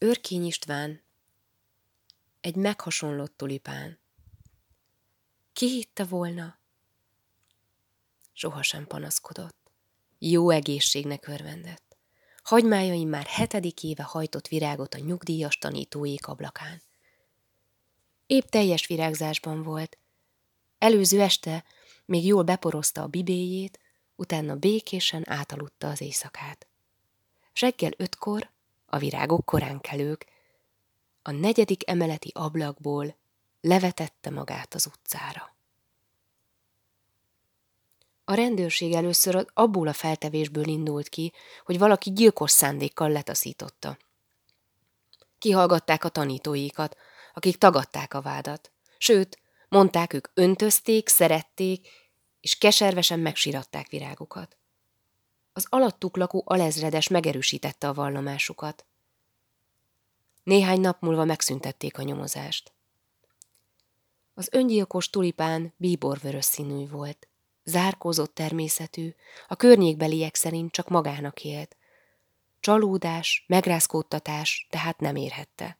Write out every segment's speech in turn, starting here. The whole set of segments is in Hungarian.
Örkény István, egy meghasonlott tulipán. Ki hitte volna? Sohasem panaszkodott. Jó egészségnek örvendett. Hagymájaim már hetedik éve hajtott virágot a nyugdíjas tanítóék ablakán. Épp teljes virágzásban volt. Előző este még jól beporozta a bibéjét, utána békésen átaludta az éjszakát. Reggel ötkor, a virágok korán kelők, a negyedik emeleti ablakból levetette magát az utcára. A rendőrség először abból a feltevésből indult ki, hogy valaki gyilkos szándékkal letaszította. Kihallgatták a tanítóikat, akik tagadták a vádat. Sőt, mondták, ők öntözték, szerették, és keservesen megsiratták virágokat. Az alattuk lakó alezredes megerősítette a vallomásukat. Néhány nap múlva megszüntették a nyomozást. Az öngyilkos tulipán bíborvörös színű volt. Zárkózott természetű, a környékbeliek szerint csak magának élt. Csalódás, megrázkódtatás tehát nem érhette.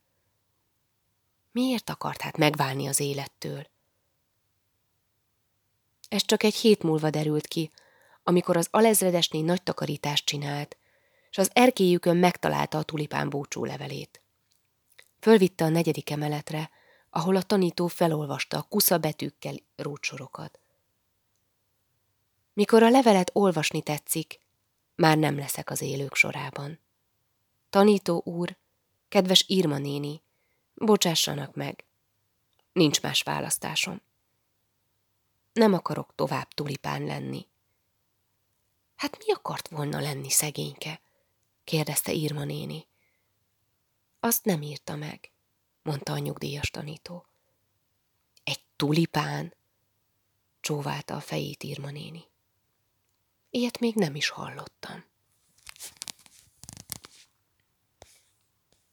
Miért akart hát megválni az élettől? Ez csak egy hét múlva derült ki, amikor az alezredesné nagy takarítást csinált, és az erkélyükön megtalálta a tulipán búcsú levelét. Fölvitte a negyedik emeletre, ahol a tanító felolvasta a kusza betűkkel rócsorokat. Mikor a levelet olvasni tetszik, már nem leszek az élők sorában. Tanító úr, kedves Irma néni, bocsássanak meg. Nincs más választásom. Nem akarok tovább tulipán lenni. Hát mi akart volna lenni szegényke? kérdezte Irma néni. Azt nem írta meg, mondta a nyugdíjas tanító. Egy tulipán? csóválta a fejét Irma néni. Ilyet még nem is hallottam.